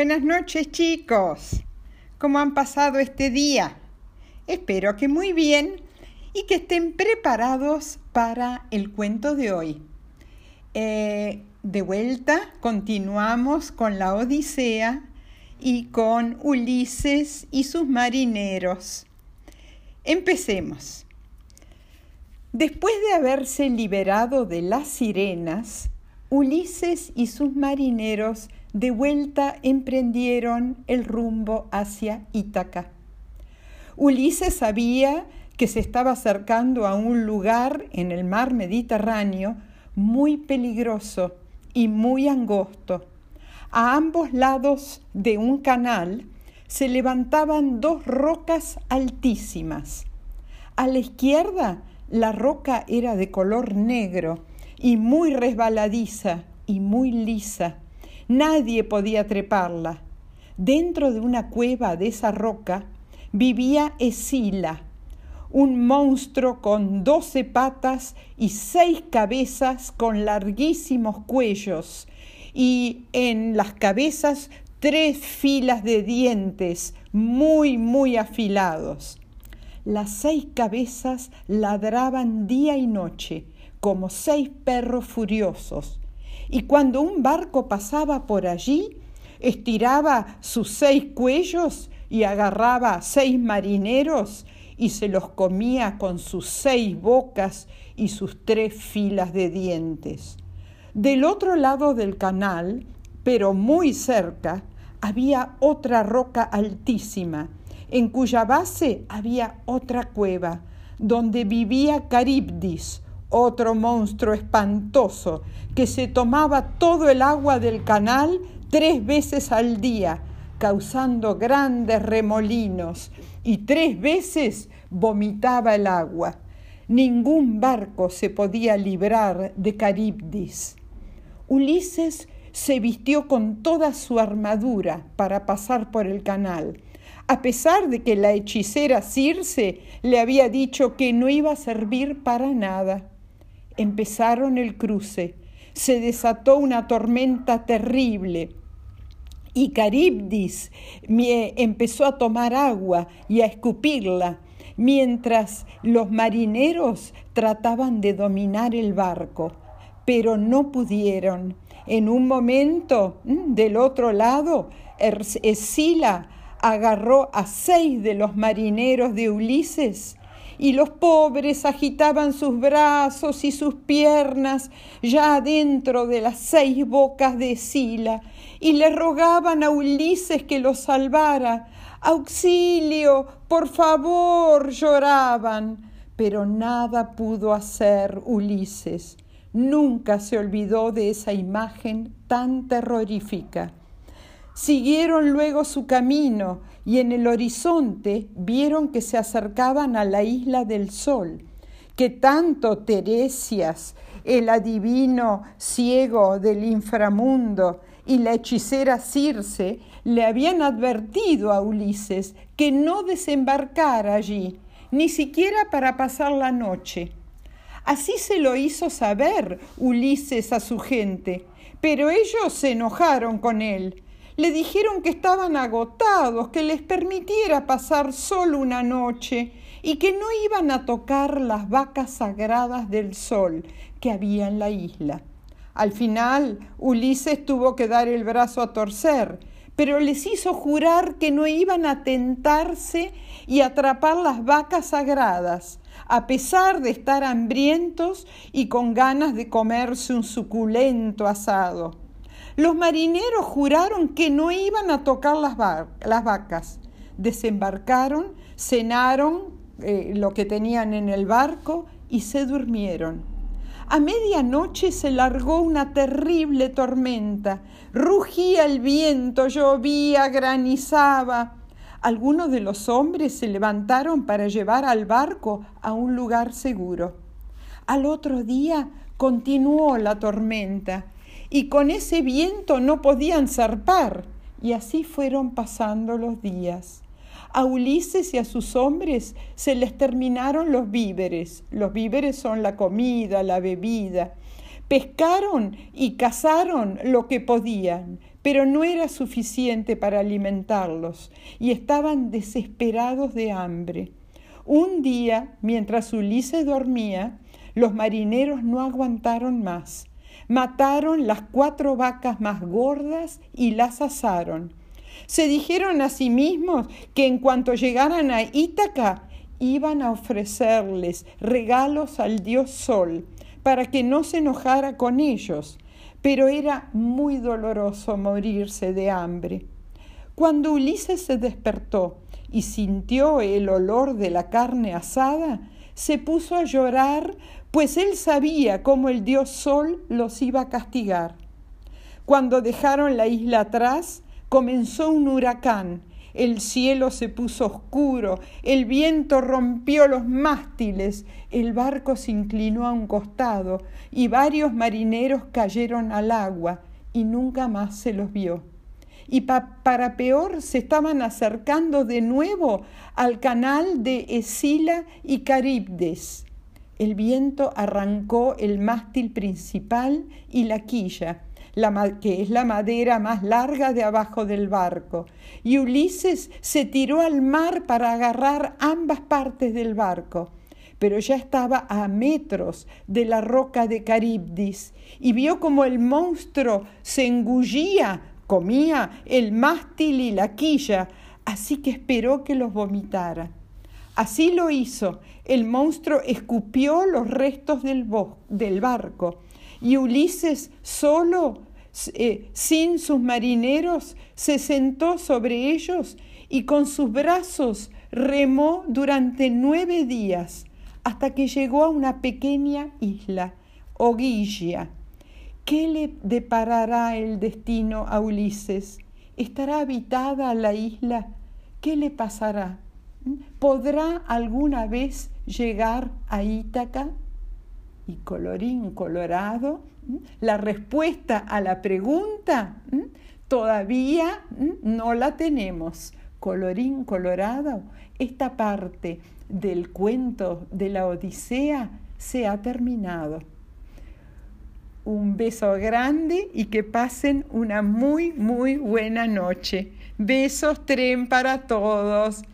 Buenas noches chicos. ¿Cómo han pasado este día? Espero que muy bien y que estén preparados para el cuento de hoy. Eh, de vuelta continuamos con la Odisea y con Ulises y sus marineros. Empecemos. Después de haberse liberado de las sirenas, Ulises y sus marineros de vuelta emprendieron el rumbo hacia Ítaca. Ulises sabía que se estaba acercando a un lugar en el mar Mediterráneo muy peligroso y muy angosto. A ambos lados de un canal se levantaban dos rocas altísimas. A la izquierda la roca era de color negro y muy resbaladiza y muy lisa. Nadie podía treparla. Dentro de una cueva de esa roca vivía Esila, un monstruo con doce patas y seis cabezas con larguísimos cuellos y en las cabezas tres filas de dientes muy, muy afilados. Las seis cabezas ladraban día y noche como seis perros furiosos y cuando un barco pasaba por allí, estiraba sus seis cuellos y agarraba seis marineros y se los comía con sus seis bocas y sus tres filas de dientes. Del otro lado del canal, pero muy cerca, había otra roca altísima, en cuya base había otra cueva, donde vivía Caribdis, otro monstruo espantoso, que se tomaba todo el agua del canal tres veces al día, causando grandes remolinos, y tres veces vomitaba el agua. Ningún barco se podía librar de Caribdis. Ulises se vistió con toda su armadura para pasar por el canal, a pesar de que la hechicera Circe le había dicho que no iba a servir para nada. Empezaron el cruce, se desató una tormenta terrible y Caribdis empezó a tomar agua y a escupirla, mientras los marineros trataban de dominar el barco, pero no pudieron. En un momento, mm, del otro lado, Escila agarró a seis de los marineros de Ulises y los pobres agitaban sus brazos y sus piernas ya dentro de las seis bocas de Sila y le rogaban a Ulises que los salvara. Auxilio, por favor, lloraban. Pero nada pudo hacer Ulises. Nunca se olvidó de esa imagen tan terrorífica. Siguieron luego su camino y en el horizonte vieron que se acercaban a la isla del sol, que tanto Teresias, el adivino ciego del inframundo, y la hechicera Circe le habían advertido a Ulises que no desembarcara allí, ni siquiera para pasar la noche. Así se lo hizo saber Ulises a su gente, pero ellos se enojaron con él le dijeron que estaban agotados, que les permitiera pasar solo una noche y que no iban a tocar las vacas sagradas del sol que había en la isla. Al final, Ulises tuvo que dar el brazo a torcer, pero les hizo jurar que no iban a tentarse y atrapar las vacas sagradas, a pesar de estar hambrientos y con ganas de comerse un suculento asado. Los marineros juraron que no iban a tocar las, vacas. Desembarcaron, cenaron eh, lo que tenían en el barco y se durmieron. A medianoche se largó una terrible tormenta. Rugía el viento, llovía, granizaba. Algunos de los hombres se levantaron para llevar al barco a un lugar seguro. Al otro día continuó la tormenta y con ese viento no podían zarpar. Y así fueron pasando los días. A Ulises y a sus hombres se les terminaron los víveres. Los víveres son la comida, la bebida. Pescaron y cazaron lo que podían, pero no era suficiente para alimentarlos y estaban desesperados de hambre. Un día, mientras Ulises dormía, los marineros no aguantaron más. Mataron las cuatro vacas más gordas y las asaron. Se dijeron a sí mismos que en cuanto llegaran a Ítaca iban a ofrecerles regalos al dios Sol para que no se enojara con ellos pero era muy doloroso morirse de hambre. Cuando Ulises se despertó y sintió el olor de la carne asada, se puso a llorar, pues él sabía cómo el dios Sol los iba a castigar. Cuando dejaron la isla atrás, comenzó un huracán el cielo se puso oscuro, el viento rompió los mástiles, el barco se inclinó a un costado y varios marineros cayeron al agua y nunca más se los vio. Y para peor se estaban acercando de nuevo al canal de Escila y Caribdes. El viento arrancó el mástil principal y la quilla que es la madera más larga de abajo del barco. Y Ulises se tiró al mar para agarrar ambas partes del barco pero ya estaba a metros de la roca de Caribdis y vio como el monstruo se engullía, comía el mástil y la quilla, así que esperó que los vomitara. Así lo hizo. El monstruo escupió los restos del, del barco y Ulises solo, eh, sin sus marineros, se sentó sobre ellos y con sus brazos remó durante nueve días hasta que llegó a una pequeña isla, Oguilla. ¿Qué le deparará el destino a Ulises? ¿Estará habitada la isla? ¿Qué le pasará? ¿Podrá alguna vez llegar a Ítaca? y colorín colorado, la respuesta a la pregunta todavía no la tenemos. Colorín colorado, esta parte del cuento de la Odisea se ha terminado. Un beso grande y que pasen una muy, muy buena noche. Besos tren para todos.